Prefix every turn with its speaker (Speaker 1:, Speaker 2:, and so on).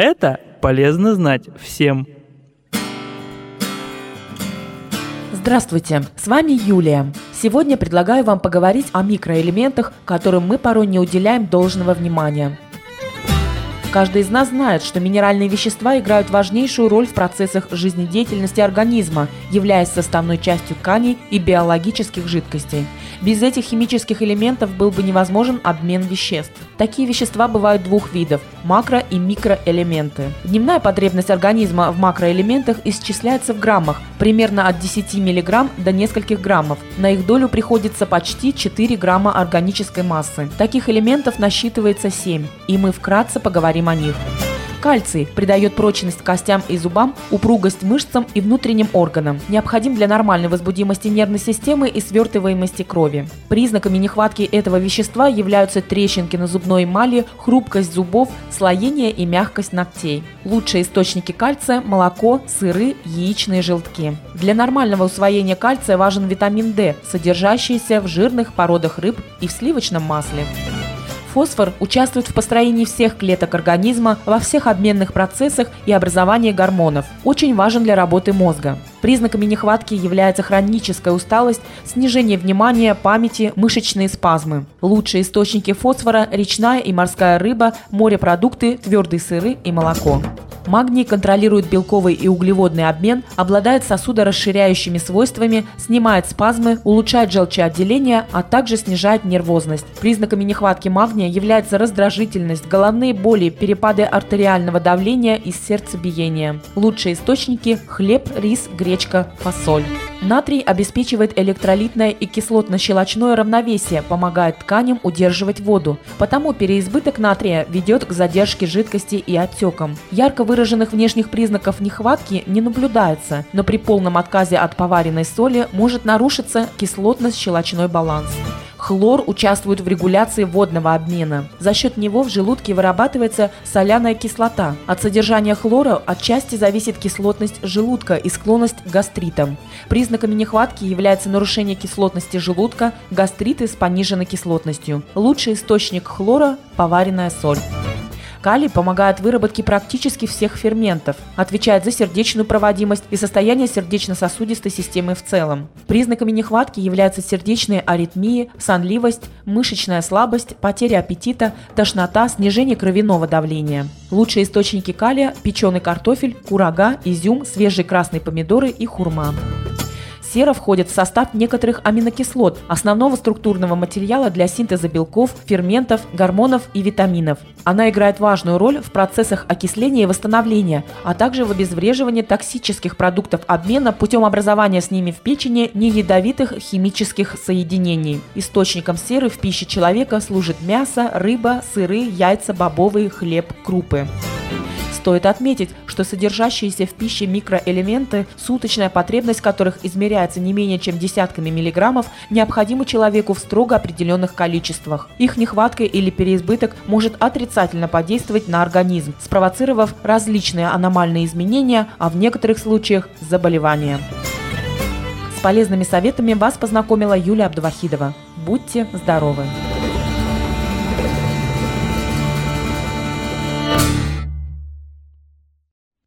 Speaker 1: Это полезно знать всем.
Speaker 2: Здравствуйте, с вами Юлия. Сегодня предлагаю вам поговорить о микроэлементах, которым мы порой не уделяем должного внимания. Каждый из нас знает, что минеральные вещества играют важнейшую роль в процессах жизнедеятельности организма, являясь составной частью тканей и биологических жидкостей. Без этих химических элементов был бы невозможен обмен веществ. Такие вещества бывают двух видов – макро- и микроэлементы. Дневная потребность организма в макроэлементах исчисляется в граммах, примерно от 10 мг до нескольких граммов. На их долю приходится почти 4 грамма органической массы. Таких элементов насчитывается 7, и мы вкратце поговорим о них. Кальций придает прочность костям и зубам, упругость мышцам и внутренним органам. Необходим для нормальной возбудимости нервной системы и свертываемости крови. Признаками нехватки этого вещества являются трещинки на зубной эмали, хрупкость зубов, слоение и мягкость ногтей. Лучшие источники кальция – молоко, сыры, яичные желтки. Для нормального усвоения кальция важен витамин D, содержащийся в жирных породах рыб и в сливочном масле. Фосфор участвует в построении всех клеток организма, во всех обменных процессах и образовании гормонов. Очень важен для работы мозга. Признаками нехватки является хроническая усталость, снижение внимания, памяти, мышечные спазмы. Лучшие источники фосфора – речная и морская рыба, морепродукты, твердые сыры и молоко. Магний контролирует белковый и углеводный обмен, обладает сосудорасширяющими свойствами, снимает спазмы, улучшает желчеотделение, а также снижает нервозность. Признаками нехватки магния является раздражительность, головные боли, перепады артериального давления и сердцебиения. Лучшие источники – хлеб, рис, гречка, фасоль. Натрий обеспечивает электролитное и кислотно-щелочное равновесие, помогает тканям удерживать воду. Потому переизбыток натрия ведет к задержке жидкости и отекам. Ярко выраженных внешних признаков нехватки не наблюдается, но при полном отказе от поваренной соли может нарушиться кислотно-щелочной баланс. Хлор участвует в регуляции водного обмена. За счет него в желудке вырабатывается соляная кислота. От содержания хлора отчасти зависит кислотность желудка и склонность к гастритам. Признаками нехватки является нарушение кислотности желудка, гастриты с пониженной кислотностью. Лучший источник хлора – поваренная соль. Калий помогает выработке практически всех ферментов, отвечает за сердечную проводимость и состояние сердечно-сосудистой системы в целом. Признаками нехватки являются сердечные аритмии, сонливость, мышечная слабость, потеря аппетита, тошнота, снижение кровяного давления. Лучшие источники калия – печеный картофель, курага, изюм, свежие красные помидоры и хурма. Сера входит в состав некоторых аминокислот, основного структурного материала для синтеза белков, ферментов, гормонов и витаминов. Она играет важную роль в процессах окисления и восстановления, а также в обезвреживании токсических продуктов обмена путем образования с ними в печени неядовитых химических соединений. Источником серы в пище человека служит мясо, рыба, сыры, яйца, бобовые, хлеб, крупы. Стоит отметить, что содержащиеся в пище микроэлементы, суточная потребность которых измеряется не менее чем десятками миллиграммов, необходимы человеку в строго определенных количествах. Их нехватка или переизбыток может отрицательно подействовать на организм, спровоцировав различные аномальные изменения, а в некоторых случаях – заболевания. С полезными советами вас познакомила Юлия Абдувахидова. Будьте здоровы!